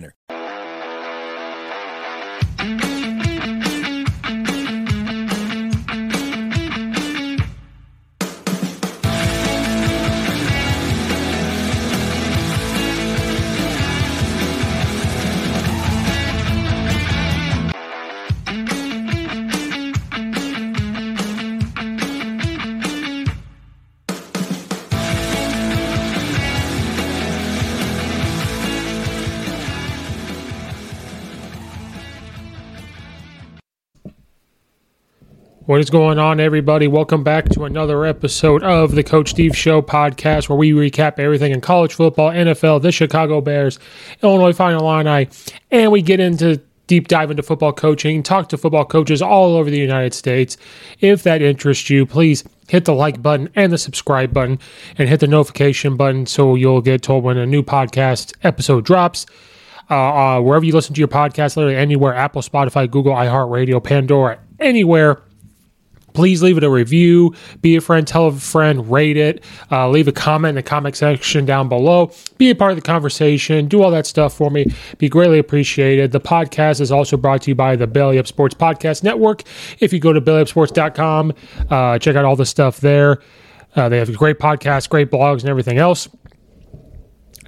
winner. What is going on, everybody? Welcome back to another episode of the Coach Steve Show podcast, where we recap everything in college football, NFL, the Chicago Bears, Illinois Fighting Illini, and we get into deep dive into football coaching, talk to football coaches all over the United States. If that interests you, please hit the like button and the subscribe button and hit the notification button so you'll get told when a new podcast episode drops. Uh, uh, wherever you listen to your podcast, literally anywhere Apple, Spotify, Google, iHeartRadio, Pandora, anywhere please leave it a review. Be a friend. Tell a friend. Rate it. Uh, leave a comment in the comment section down below. Be a part of the conversation. Do all that stuff for me. Be greatly appreciated. The podcast is also brought to you by the belly up sports podcast network. If you go to bellyupsports.com uh, check out all the stuff there. Uh, they have great podcasts great blogs and everything else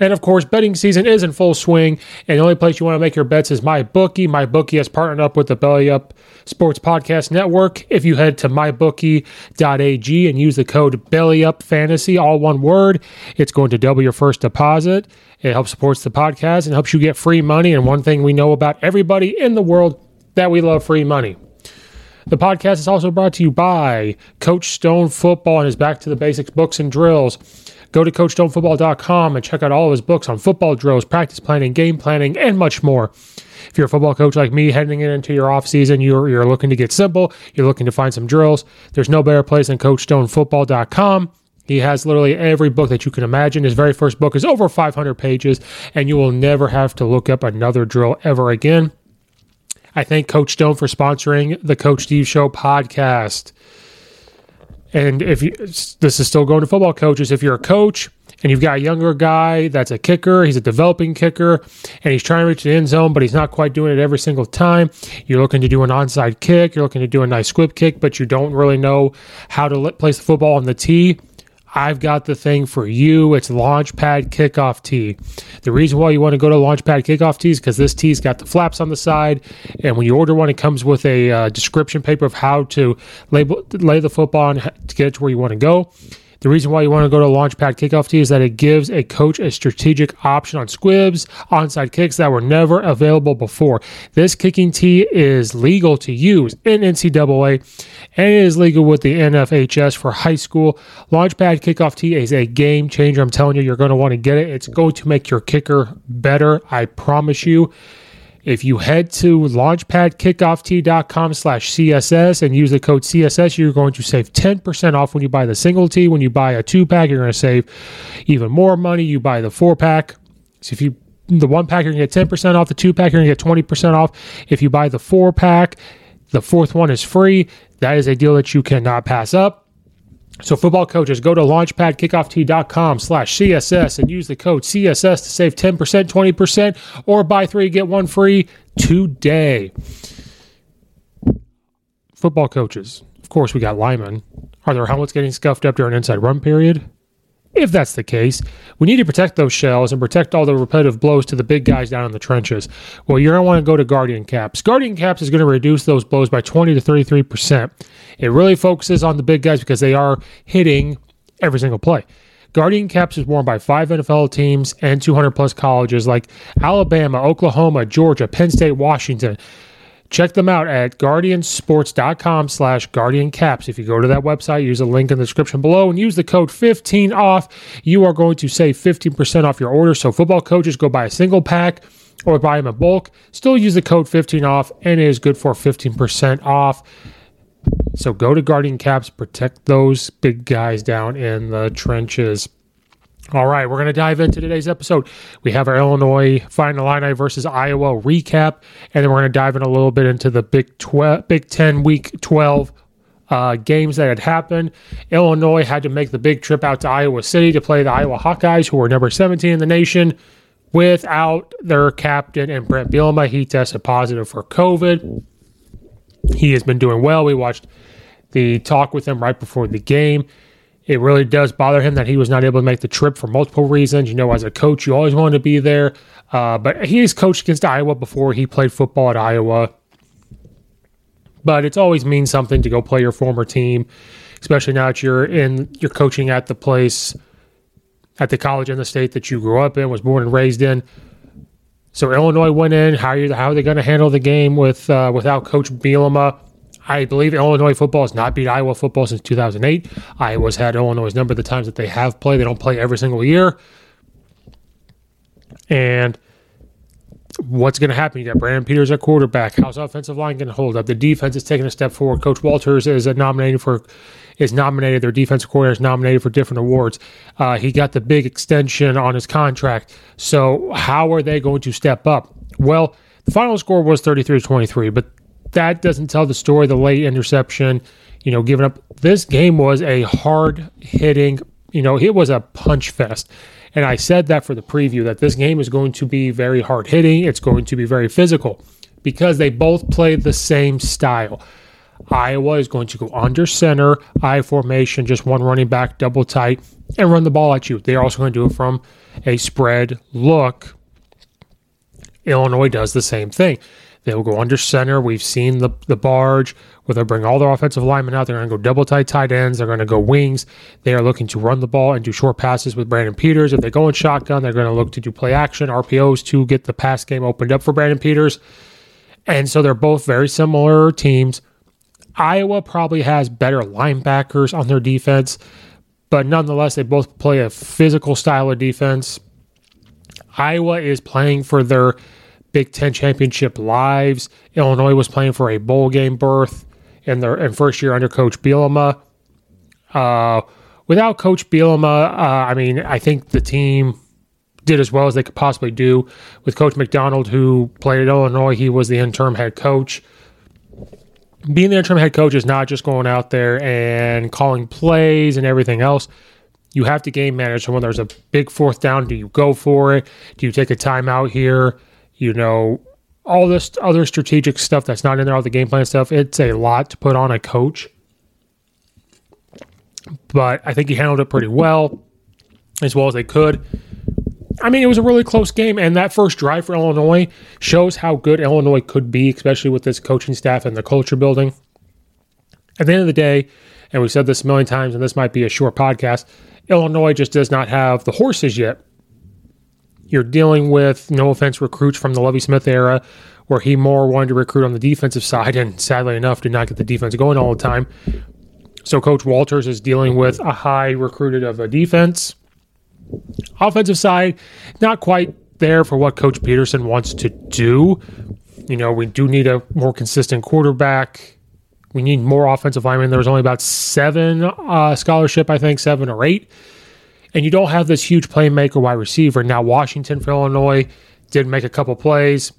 and of course, betting season is in full swing, and the only place you want to make your bets is my bookie. My bookie has partnered up with the Belly Up Sports Podcast Network. If you head to mybookie.ag and use the code BellyUpFantasy, all one word, it's going to double your first deposit. It helps supports the podcast and helps you get free money. And one thing we know about everybody in the world that we love free money. The podcast is also brought to you by Coach Stone Football and his Back to the Basics books and drills. Go to CoachStoneFootball.com and check out all of his books on football drills, practice planning, game planning, and much more. If you're a football coach like me, heading into your off season, you're, you're looking to get simple, you're looking to find some drills, there's no better place than CoachStoneFootball.com. He has literally every book that you can imagine. His very first book is over 500 pages, and you will never have to look up another drill ever again. I thank Coach Stone for sponsoring the Coach Steve Show podcast. And if you, this is still going to football coaches, if you're a coach and you've got a younger guy that's a kicker, he's a developing kicker, and he's trying to reach the end zone, but he's not quite doing it every single time. You're looking to do an onside kick, you're looking to do a nice squib kick, but you don't really know how to place the football on the tee. I've got the thing for you. It's Launchpad Kickoff Tee. The reason why you want to go to Launchpad Kickoff Tee is because this tee's got the flaps on the side, and when you order one, it comes with a uh, description paper of how to label, lay the football on to get it to where you want to go. The reason why you want to go to Launchpad Kickoff Tee is that it gives a coach a strategic option on squibs, onside kicks that were never available before. This kicking tee is legal to use in NCAA and it is legal with the NFHS for high school. Launchpad Kickoff Tee is a game changer. I'm telling you, you're going to want to get it. It's going to make your kicker better. I promise you. If you head to launchpadkickoff.com slash CSS and use the code CSS, you're going to save 10% off when you buy the single tee. When you buy a two pack, you're going to save even more money. You buy the four pack. So if you the one pack, you're going to get 10% off. The two pack, you're going to get 20% off. If you buy the four pack, the fourth one is free. That is a deal that you cannot pass up. So, football coaches, go to launchpadkickoff.com slash CSS and use the code CSS to save 10%, 20%, or buy three, get one free today. Football coaches, of course, we got linemen. Are their helmets getting scuffed up during inside run period? If that's the case, we need to protect those shells and protect all the repetitive blows to the big guys down in the trenches. Well, you're going to want to go to Guardian Caps. Guardian Caps is going to reduce those blows by 20 to 33%. It really focuses on the big guys because they are hitting every single play. Guardian Caps is worn by five NFL teams and 200 plus colleges like Alabama, Oklahoma, Georgia, Penn State, Washington. Check them out at guardiansports.com slash guardiancaps. If you go to that website, use a link in the description below and use the code 15 off, you are going to save 15% off your order. So football coaches go buy a single pack or buy them in bulk. Still use the code 15 off and it is good for 15% off. So go to Guardian Caps, protect those big guys down in the trenches. All right, we're going to dive into today's episode. We have our Illinois Fighting Illini versus Iowa recap, and then we're going to dive in a little bit into the Big 12, Big 10 Week 12 uh, games that had happened. Illinois had to make the big trip out to Iowa City to play the Iowa Hawkeyes, who were number 17 in the nation, without their captain and Brent Bielema. He tested positive for COVID. He has been doing well. We watched the talk with him right before the game. It really does bother him that he was not able to make the trip for multiple reasons. You know, as a coach, you always want to be there. Uh, but he's coached against Iowa before he played football at Iowa. But it's always means something to go play your former team, especially now that you're in you're coaching at the place at the college in the state that you grew up in, was born and raised in. So Illinois went in. How are you, how are they going to handle the game with uh, without Coach Bielema? I believe Illinois football has not beat Iowa football since 2008. Iowa's had Illinois' number of the times that they have played. They don't play every single year. And what's going to happen? You got Brandon Peters at quarterback. How's offensive line going to hold up? The defense is taking a step forward. Coach Walters is nominated for is nominated. Their defensive coordinator is nominated for different awards. Uh, he got the big extension on his contract. So how are they going to step up? Well, the final score was 33 to 23, but that doesn't tell the story. The late interception, you know, giving up. This game was a hard hitting, you know, it was a punch fest. And I said that for the preview that this game is going to be very hard hitting. It's going to be very physical because they both play the same style. Iowa is going to go under center, I formation, just one running back, double tight, and run the ball at you. They're also going to do it from a spread look. Illinois does the same thing. They will go under center. We've seen the, the barge where they bring all their offensive linemen out. They're going to go double tight tight ends. They're going to go wings. They are looking to run the ball and do short passes with Brandon Peters. If they go in shotgun, they're going to look to do play action, RPOs to get the pass game opened up for Brandon Peters. And so they're both very similar teams. Iowa probably has better linebackers on their defense, but nonetheless, they both play a physical style of defense. Iowa is playing for their Big Ten championship lives. Illinois was playing for a bowl game berth in their in first year under Coach Bielema. Uh, without Coach Bielema, uh, I mean, I think the team did as well as they could possibly do. With Coach McDonald, who played at Illinois, he was the interim head coach. Being the interim head coach is not just going out there and calling plays and everything else. You have to game manage. So when there's a big fourth down, do you go for it? Do you take a timeout here? You know, all this other strategic stuff that's not in there, all the game plan stuff. It's a lot to put on a coach. But I think he handled it pretty well, as well as they could. I mean, it was a really close game, and that first drive for Illinois shows how good Illinois could be, especially with this coaching staff and the culture building. At the end of the day, And we've said this a million times, and this might be a short podcast. Illinois just does not have the horses yet. You're dealing with, no offense, recruits from the Lovie Smith era, where he more wanted to recruit on the defensive side, and sadly enough, did not get the defense going all the time. So Coach Walters is dealing with a high recruited of a defense. Offensive side, not quite there for what Coach Petersen wants to do. You know, we do need a more consistent quarterback. We need more offensive linemen. There was only about seven uh, scholarship, I think, seven or eight. And you don't have this huge playmaker wide receiver. Now, Washington for Illinois did make a couple plays.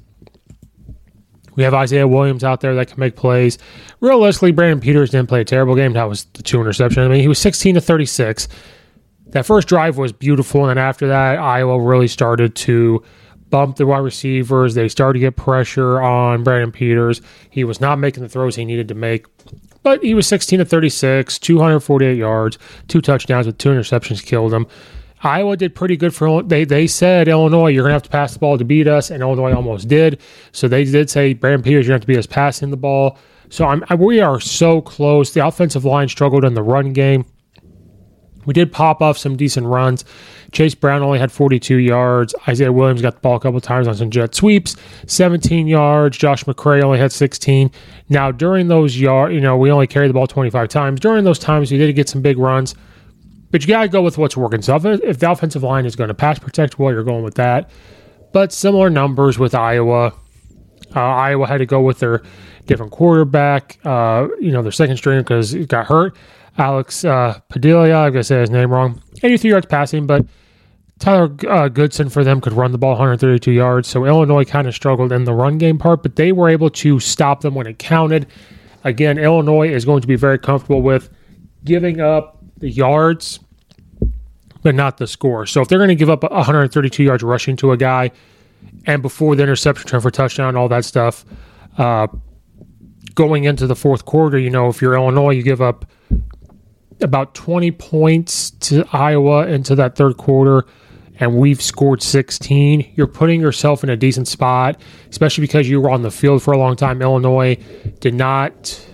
We have Isaiah Williams out there that can make plays. Realistically, Brandon Peters didn't play a terrible game. That was the two interception. I mean, he was 16 to 36. That first drive was beautiful. And then after that, Iowa really started to bump the wide receivers. They started to get pressure on Brandon Peters. He was not making the throws he needed to make. But he was 16 to 36, 248 yards, two touchdowns with two interceptions killed him. Iowa did pretty good for they they said Illinois you're gonna have to pass the ball to beat us, and Illinois almost did. So they did say Brandon Peters you're gonna have to beat us passing the ball. So I'm, we are so close. The offensive line struggled in the run game. We did pop off some decent runs. Chase Brown only had 42 yards. Isaiah Williams got the ball a couple times on some jet sweeps, 17 yards. Josh McCray only had 16. Now during those yard, you know, we only carried the ball 25 times. During those times, we did get some big runs. But you got to go with what's working. So if the offensive line is going to pass protect well, you're going with that. But similar numbers with Iowa. Uh, Iowa had to go with their different quarterback, uh, you know, their second string because he got hurt. Alex uh, Padilla, I'm going to say his name wrong. 83 yards passing, but Tyler uh, Goodson for them could run the ball 132 yards. So Illinois kind of struggled in the run game part, but they were able to stop them when it counted. Again, Illinois is going to be very comfortable with giving up the yards, but not the score. So if they're going to give up 132 yards rushing to a guy, and before the interception turn for touchdown, all that stuff, uh, going into the fourth quarter, you know, if you're Illinois, you give up about 20 points to Iowa into that third quarter and we've scored 16, you're putting yourself in a decent spot, especially because you were on the field for a long time. Illinois did not,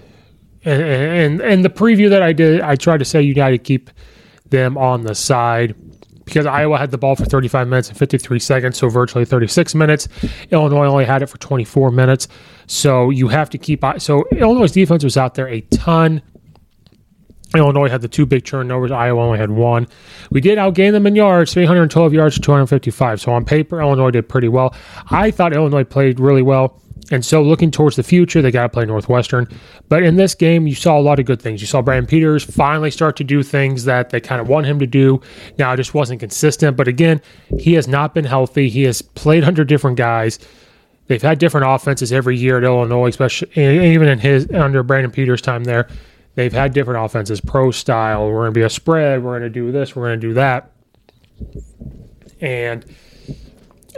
and and, and the preview that I did, I tried to say you got to keep them on the side because Iowa had the ball for 35 minutes and 53 seconds, so virtually 36 minutes. Illinois only had it for 24 minutes, so you have to keep. So Illinois' defense was out there a ton. Illinois had the two big turnovers. Iowa only had one. We did outgain them in yards, 312 yards to 255. So on paper, Illinois did pretty well. I thought Illinois played really well. And so looking towards the future, they got to play Northwestern. But in this game, you saw a lot of good things. You saw Brandon Peters finally start to do things that they kind of want him to do. Now, it just wasn't consistent. But again, he has not been healthy. He has played under different guys. They've had different offenses every year at Illinois, especially even in his under Brandon Peters' time there. They've had different offenses, pro style. We're going to be a spread. We're going to do this. We're going to do that. And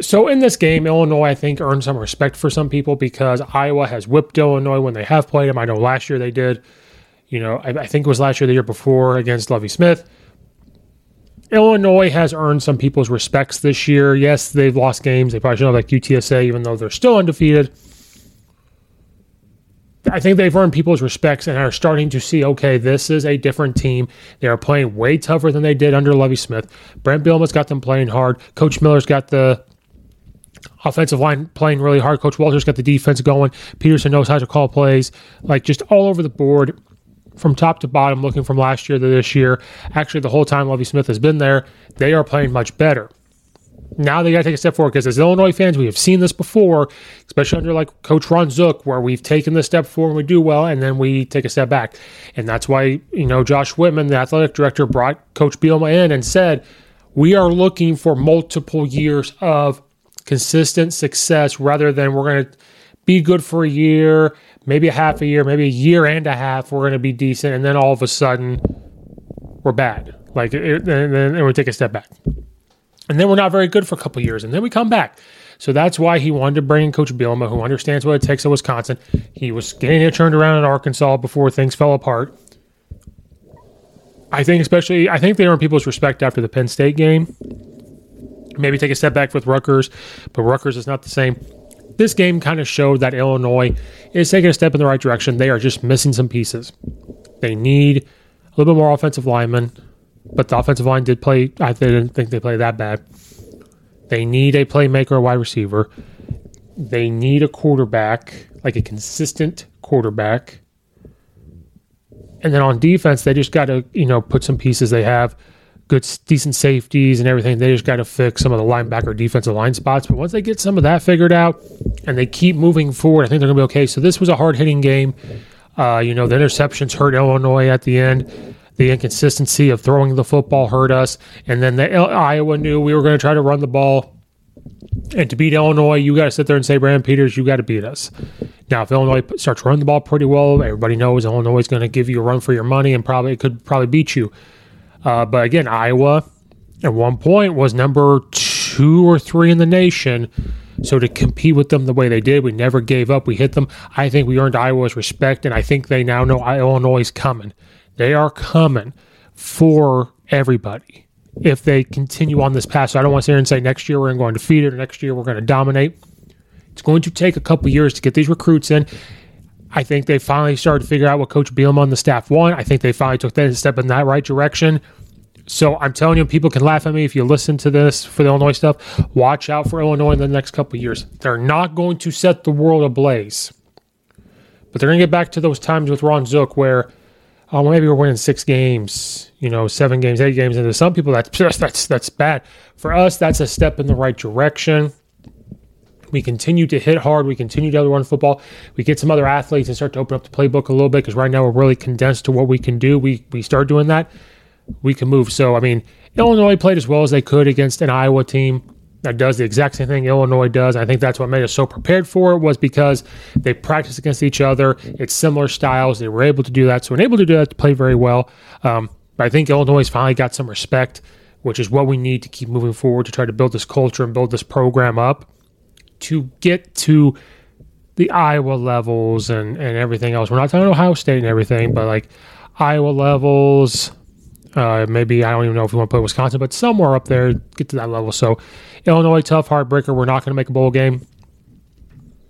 so in this game, Illinois, I think, earned some respect for some people because Iowa has whipped Illinois when they have played them. I know last year they did. You know, I, I think it was last year, the year before against Lovie Smith. Illinois has earned some people's respects this year. Yes, they've lost games. They probably should have like UTSA, even though they're still undefeated. I think they've earned people's respects and are starting to see, okay, this is a different team. They are playing way tougher than they did under Lovie Smith. Brent Bielema's got them playing hard. Coach Miller's got the offensive line playing really hard. Coach Walters got the defense going. Petersen knows how to call plays, like just all over the board from top to bottom, looking from last year to this year. Actually, the whole time Lovie Smith has been there, they are playing much better now they got to take a step forward because as Illinois fans, we have seen this before, especially under like Coach Ron Zook, where we've taken the step forward and we do well, and then we take a step back. And that's why, you know, Josh Whitman, the athletic director, brought Coach Bielema in and said, we are looking for multiple years of consistent success rather than we're going to be good for a year, maybe a half a year, maybe a year and a half, we're going to be decent, and then all of a sudden we're bad. Like, and then we take a step back. And then we're not very good for a couple years, and then we come back. So that's why he wanted to bring in Coach Bielema, who understands what it takes at Wisconsin. He was getting it turned around in Arkansas before things fell apart. I think, especially, I think they earned people's respect after the Penn State game. Maybe take a step back with Rutgers, but Rutgers is not the same. This game kind of showed that Illinois is taking a step in the right direction. They are just missing some pieces. They need a little bit more offensive linemen, but the offensive line did play. I didn't think they played that bad. They need a playmaker, a wide receiver. They need a quarterback, like a consistent quarterback. And then on defense, they just got to, you know, put some pieces they have, good, decent safeties and everything. They just got to fix some of the linebacker defensive line spots. But once they get some of that figured out and they keep moving forward, I think they're going to be okay. So this was a hard hitting game. Uh, you know, the interceptions hurt Illinois at the end. The inconsistency of throwing the football hurt us. And then the Iowa knew we were going to try to run the ball. And to beat Illinois, you got to sit there and say, Brandon Peters, you got to beat us. Now, if Illinois starts running the ball pretty well, everybody knows Illinois is going to give you a run for your money and probably could probably beat you. Uh, but again, Iowa at one point was number two or three in the nation. So to compete with them the way they did, we never gave up. We hit them. I think we earned Iowa's respect, and I think they now know Illinois is coming. They are coming for everybody if they continue on this path. So I don't want to sit here and say next year we're going to defeat it or next year we're going to dominate. It's going to take a couple years to get these recruits in. I think they finally started to figure out what Coach Bielema and the staff want. I think they finally took that step in that right direction. So I'm telling you, people can laugh at me if you listen to this for the Illinois stuff. Watch out for Illinois in the next couple years. They're not going to set the world ablaze, but they're going to get back to those times with Ron Zook where, oh, maybe we're winning six games, you know, seven games, eight games. And to some people, that's that's that's bad. For us, that's a step in the right direction. We continue to hit hard. We continue to run football. We get some other athletes and start to open up the playbook a little bit because right now we're really condensed to what we can do. We we start doing that, we can move. So I mean, Illinois played as well as they could against an Iowa team that does the exact same thing Illinois does. I think that's what made us so prepared for it was because they practice against each other. It's similar styles. They were able to do that. So we're able to do that to play very well. Um, but I think Illinois finally got some respect, which is what we need to keep moving forward to try to build this culture and build this program up to get to the Iowa levels and, and everything else. We're not talking about Ohio State and everything, but like Iowa levels, uh, maybe I don't even know if we want to play Wisconsin, but somewhere up there, get to that level. So Illinois, tough heartbreaker. We're not going to make a bowl game,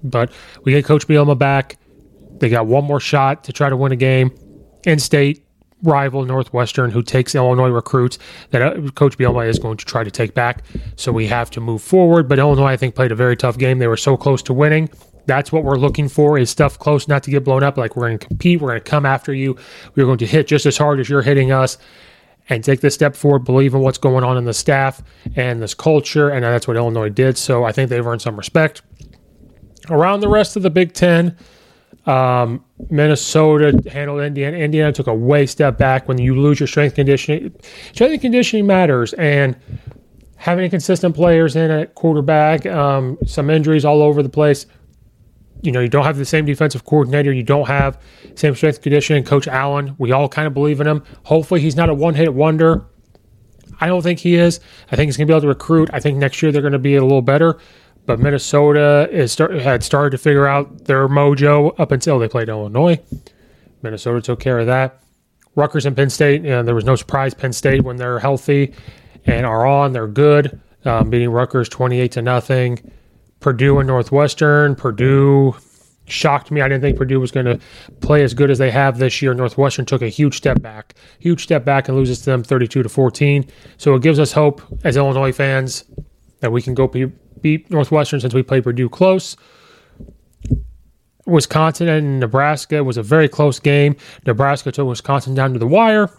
but we get Coach Bielema back. They got one more shot to try to win a game. In state, rival Northwestern, who takes Illinois recruits that uh, Coach Bielema is going to try to take back. So we have to move forward. But Illinois, I think, played a very tough game. They were so close to winning. That's what we're looking for is stuff close, not to get blown up. Like we're going to compete, we're going to come after you. We're going to hit just as hard as you're hitting us and take this step forward, believe in what's going on in the staff and this culture. And that's what Illinois did. So I think they've earned some respect. Around the rest of the Big Ten, um, Minnesota handled Indiana. Indiana took a way step back when you lose your strength conditioning. Strength conditioning matters, and having consistent players in at quarterback, um, some injuries all over the place. You know, you don't have the same defensive coordinator. You don't have same strength conditioning. Coach Allen, we all kind of believe in him. Hopefully, he's not a one hit wonder. I don't think he is. I think he's going to be able to recruit. I think next year they're going to be a little better. But Minnesota is start, had started to figure out their mojo up until they played Illinois. Minnesota took care of that. Rutgers and Penn State, you know, there was no surprise. Penn State, when they're healthy and are on, they're good. Um, beating Rutgers 28 to nothing. Purdue and Northwestern. Purdue shocked me. I didn't think Purdue was going to play as good as they have this year. Northwestern took a huge step back, huge step back, and loses to them 32 to 14. So it gives us hope as Illinois fans that we can go beat Northwestern since we played Purdue close. Wisconsin and Nebraska was a very close game. Nebraska took Wisconsin down to the wire.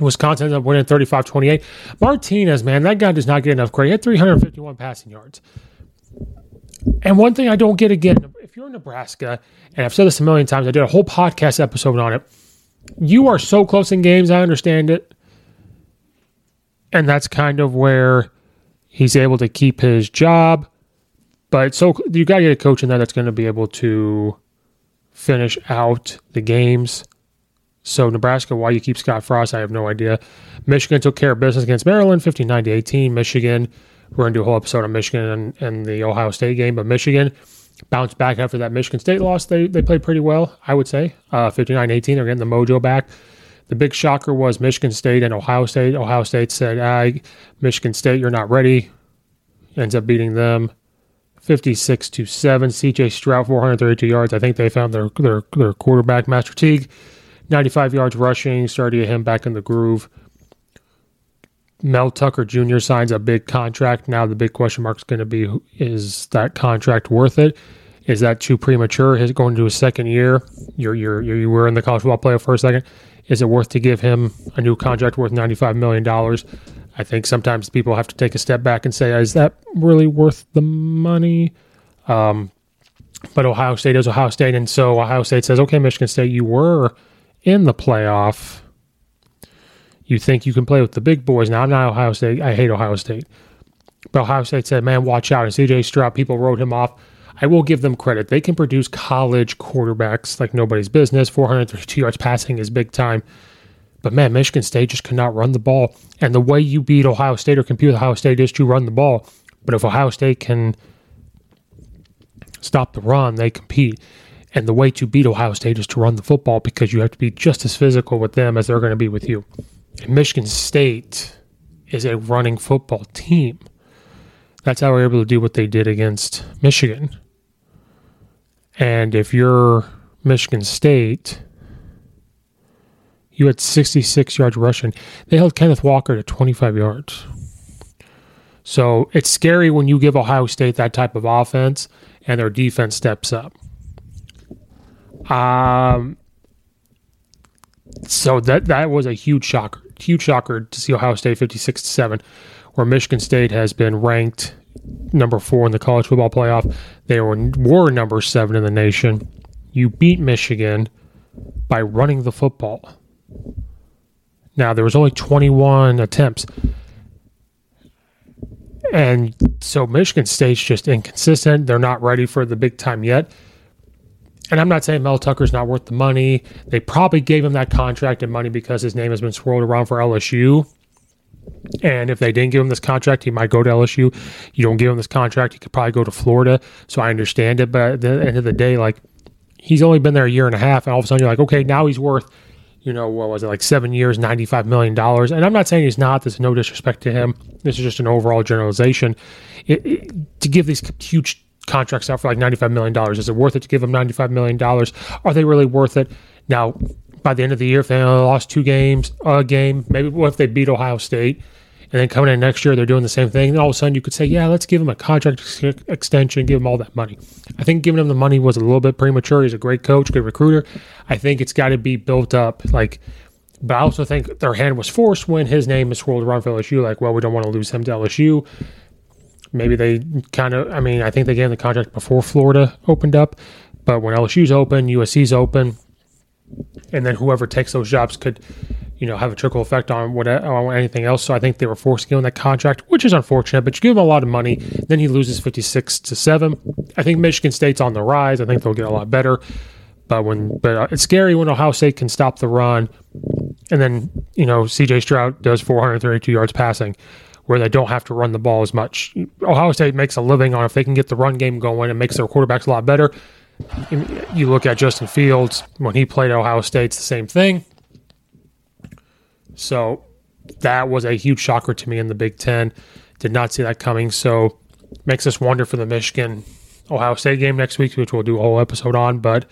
Wisconsin ended up winning 35 28. Martinez, man, that guy does not get enough credit. He had 351 passing yards. And one thing I don't get again, if you're in Nebraska, and I've said this a million times, I did a whole podcast episode on it. You are so close in games, I understand it. And that's kind of where He's able to keep his job, but so you got to get a coach in there that's going to be able to finish out the games. So Nebraska, why you keep Scott Frost, I have no idea. Michigan took care of business against Maryland, 59 to 18. Michigan, we're going to do a whole episode on Michigan and, and the Ohio State game, but Michigan bounced back after that Michigan State loss. They they played pretty well, I would say. Uh, 59-18, they're getting the mojo back. The big shocker was Michigan State and Ohio State. Ohio State said, ah, Michigan State, you're not ready. Ends up beating them 56 to 7. CJ Stroud, 432 yards. I think they found their, their, their quarterback, Master Teague. 95 yards rushing, started to him back in the groove. Mel Tucker Jr. signs a big contract. Now the big question mark is going to be: Is that contract worth it? Is that too premature? Is going to a second year? You're, you're, you were in the college football playoff for a second. Is it worth to give him a new contract worth $95 million? I think sometimes people have to take a step back and say, is that really worth the money? Um, but Ohio State is Ohio State. And so Ohio State says, okay, Michigan State, you were in the playoff. You think you can play with the big boys. Now, I'm not Ohio State. I hate Ohio State. But Ohio State said, man, watch out. And CJ Stroud, people wrote him off. I will give them credit. They can produce college quarterbacks like nobody's business. 432 yards passing is big time. But man, Michigan State just could not run the ball. And the way you beat Ohio State or compete with Ohio State is to run the ball. But if Ohio State can stop the run, they compete. And the way to beat Ohio State is to run the football because you have to be just as physical with them as they're going to be with you. And Michigan State is a running football team. That's how we're able to do what they did against Michigan. And if you're Michigan State, you had 66 yards rushing. They held Kenneth Walker to 25 yards. So it's scary when you give Ohio State that type of offense and their defense steps up. Um, so that that was a huge shocker, huge shocker to see Ohio State 56 to 7, where Michigan State has been ranked number four in the college football playoff. They were, were number seven in the nation. You beat Michigan by running the football. Now there was only 21 attempts. And so Michigan State's just inconsistent. They're not ready for the big time yet. And I'm not saying Mel Tucker's not worth the money. They probably gave him that contract and money because his name has been swirled around for LSU. And if they didn't give him this contract, he might go to LSU. You don't give him this contract, he could probably go to Florida. So I understand it. But at the end of the day, like he's only been there a year and a half, and all of a sudden you're like, okay, now he's worth you know, what was it, like seven years, $95 million. And I'm not saying he's not. There's no disrespect to him. This is just an overall generalization. It, it, to give these huge contracts out for like $95 million, is it worth it to give them $95 million? Are they really worth it? Now, by the end of the year, if they only lost two games, a game, maybe what if they beat Ohio State? And then coming in next year, they're doing the same thing. And all of a sudden, you could say, yeah, let's give him a contract ex- extension, give him all that money. I think giving him the money was a little bit premature. He's a great coach, good recruiter. I think it's got to be built up. Like, but I also think their hand was forced when his name is swirled around for LSU. Like, well, we don't want to lose him to LSU. Maybe they kind of, I mean, I think they gave him the contract before Florida opened up. But when LSU's open, USC's open, and then whoever takes those jobs could you know, have a trickle effect on what on anything else. So I think they were him that contract, which is unfortunate. But you give him a lot of money, then he loses fifty six to seven. I think Michigan State's on the rise. I think they'll get a lot better. But when but uh, it's scary when Ohio State can stop the run, and then you know C.J. Stroud does four hundred thirty two yards passing. Where they don't have to run the ball as much. Ohio State makes a living on if they can get the run game going and makes their quarterbacks a lot better. You look at Justin Fields when he played Ohio State, it's the same thing so that was a huge shocker to me in the Big Ten. Did not see that coming. So makes us wonder for the Michigan Ohio State game next week, which we'll do a whole episode on. But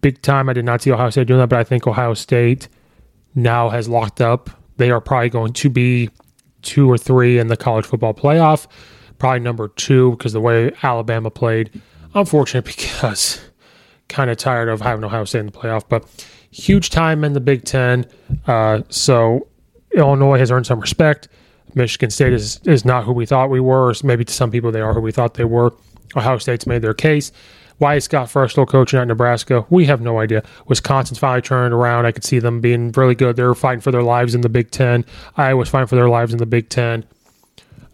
big time, I did not see Ohio State doing that, but I think Ohio State now has locked up. They are probably going to be two or three in the college football playoff. Probably number two because the way Alabama played. Unfortunate because kind of tired of having Ohio State in the playoff, but huge time in the Big Ten. Uh, so Illinois has earned some respect. Michigan State is is not who we thought we were. Maybe to some people they are who we thought they were. Ohio State's made their case. Why is Scott Frost still coaching at Nebraska? We have no idea. Wisconsin's finally turned around. I could see them being really good. They're fighting for their lives in the Big Ten. Iowa's fighting for their lives in the Big Ten.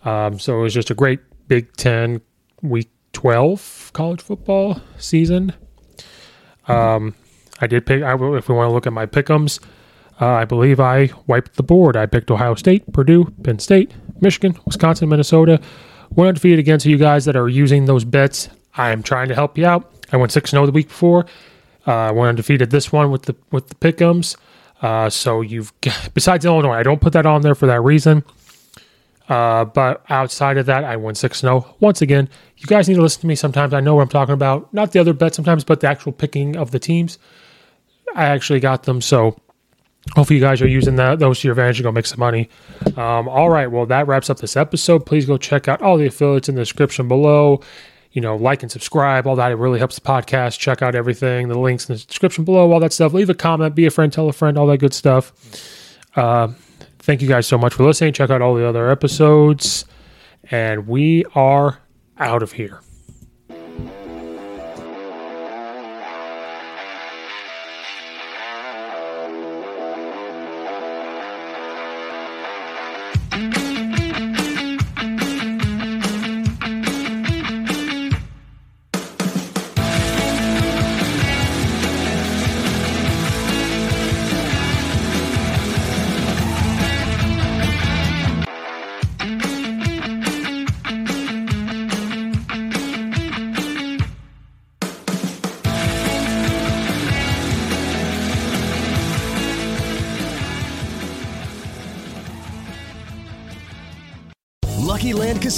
Um, so it was just a great Big Ten Week 12 college football season. Um, I did pick. I, if we want to look at my pickums, uh, I believe I wiped the board. I picked Ohio State, Purdue, Penn State, Michigan, Wisconsin, Minnesota. Went undefeated against you guys that are using those bets. I'm trying to help you out. I went six zero oh the week before. Uh, I went undefeated this one with the with the pickums. Uh, so you've got, besides Illinois, I don't put that on there for that reason. Uh, but outside of that, I won 6 0. Once again, you guys need to listen to me sometimes. I know what I'm talking about. Not the other bets sometimes, but the actual picking of the teams. I actually got them. So hopefully you guys are using that those to your advantage to go make some money. Um, all right, well that wraps up this episode. Please go check out all the affiliates in the description below. You know, like and subscribe, all that. It really helps the podcast. Check out everything, the links in the description below, all that stuff. Leave a comment, be a friend, tell a friend, all that good stuff. Uh, thank you guys so much for listening. Check out all the other episodes. And we are out of here.